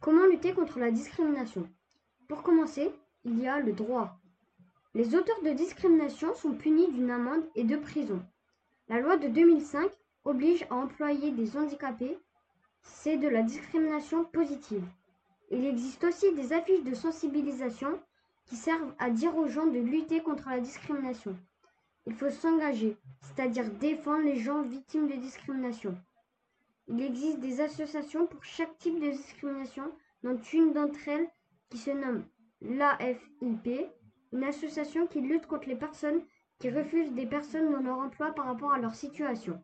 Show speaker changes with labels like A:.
A: Comment lutter contre la discrimination? Pour commencer, il y a le droit. Les auteurs de discrimination sont punis d'une amende et de prison. La loi de 2005 oblige à employer des handicapés. C'est de la discrimination positive. Il existe aussi des affiches de sensibilisation qui servent à dire aux gens de lutter contre la discrimination. Il faut s'engager, c'est-à-dire défendre les gens victimes de discrimination. Il existe des associations pour chaque type de discrimination, dont une d'entre elles qui se nomme l'AFIP, une association qui lutte contre les personnes qui refusent des personnes dans leur emploi par rapport à leur situation.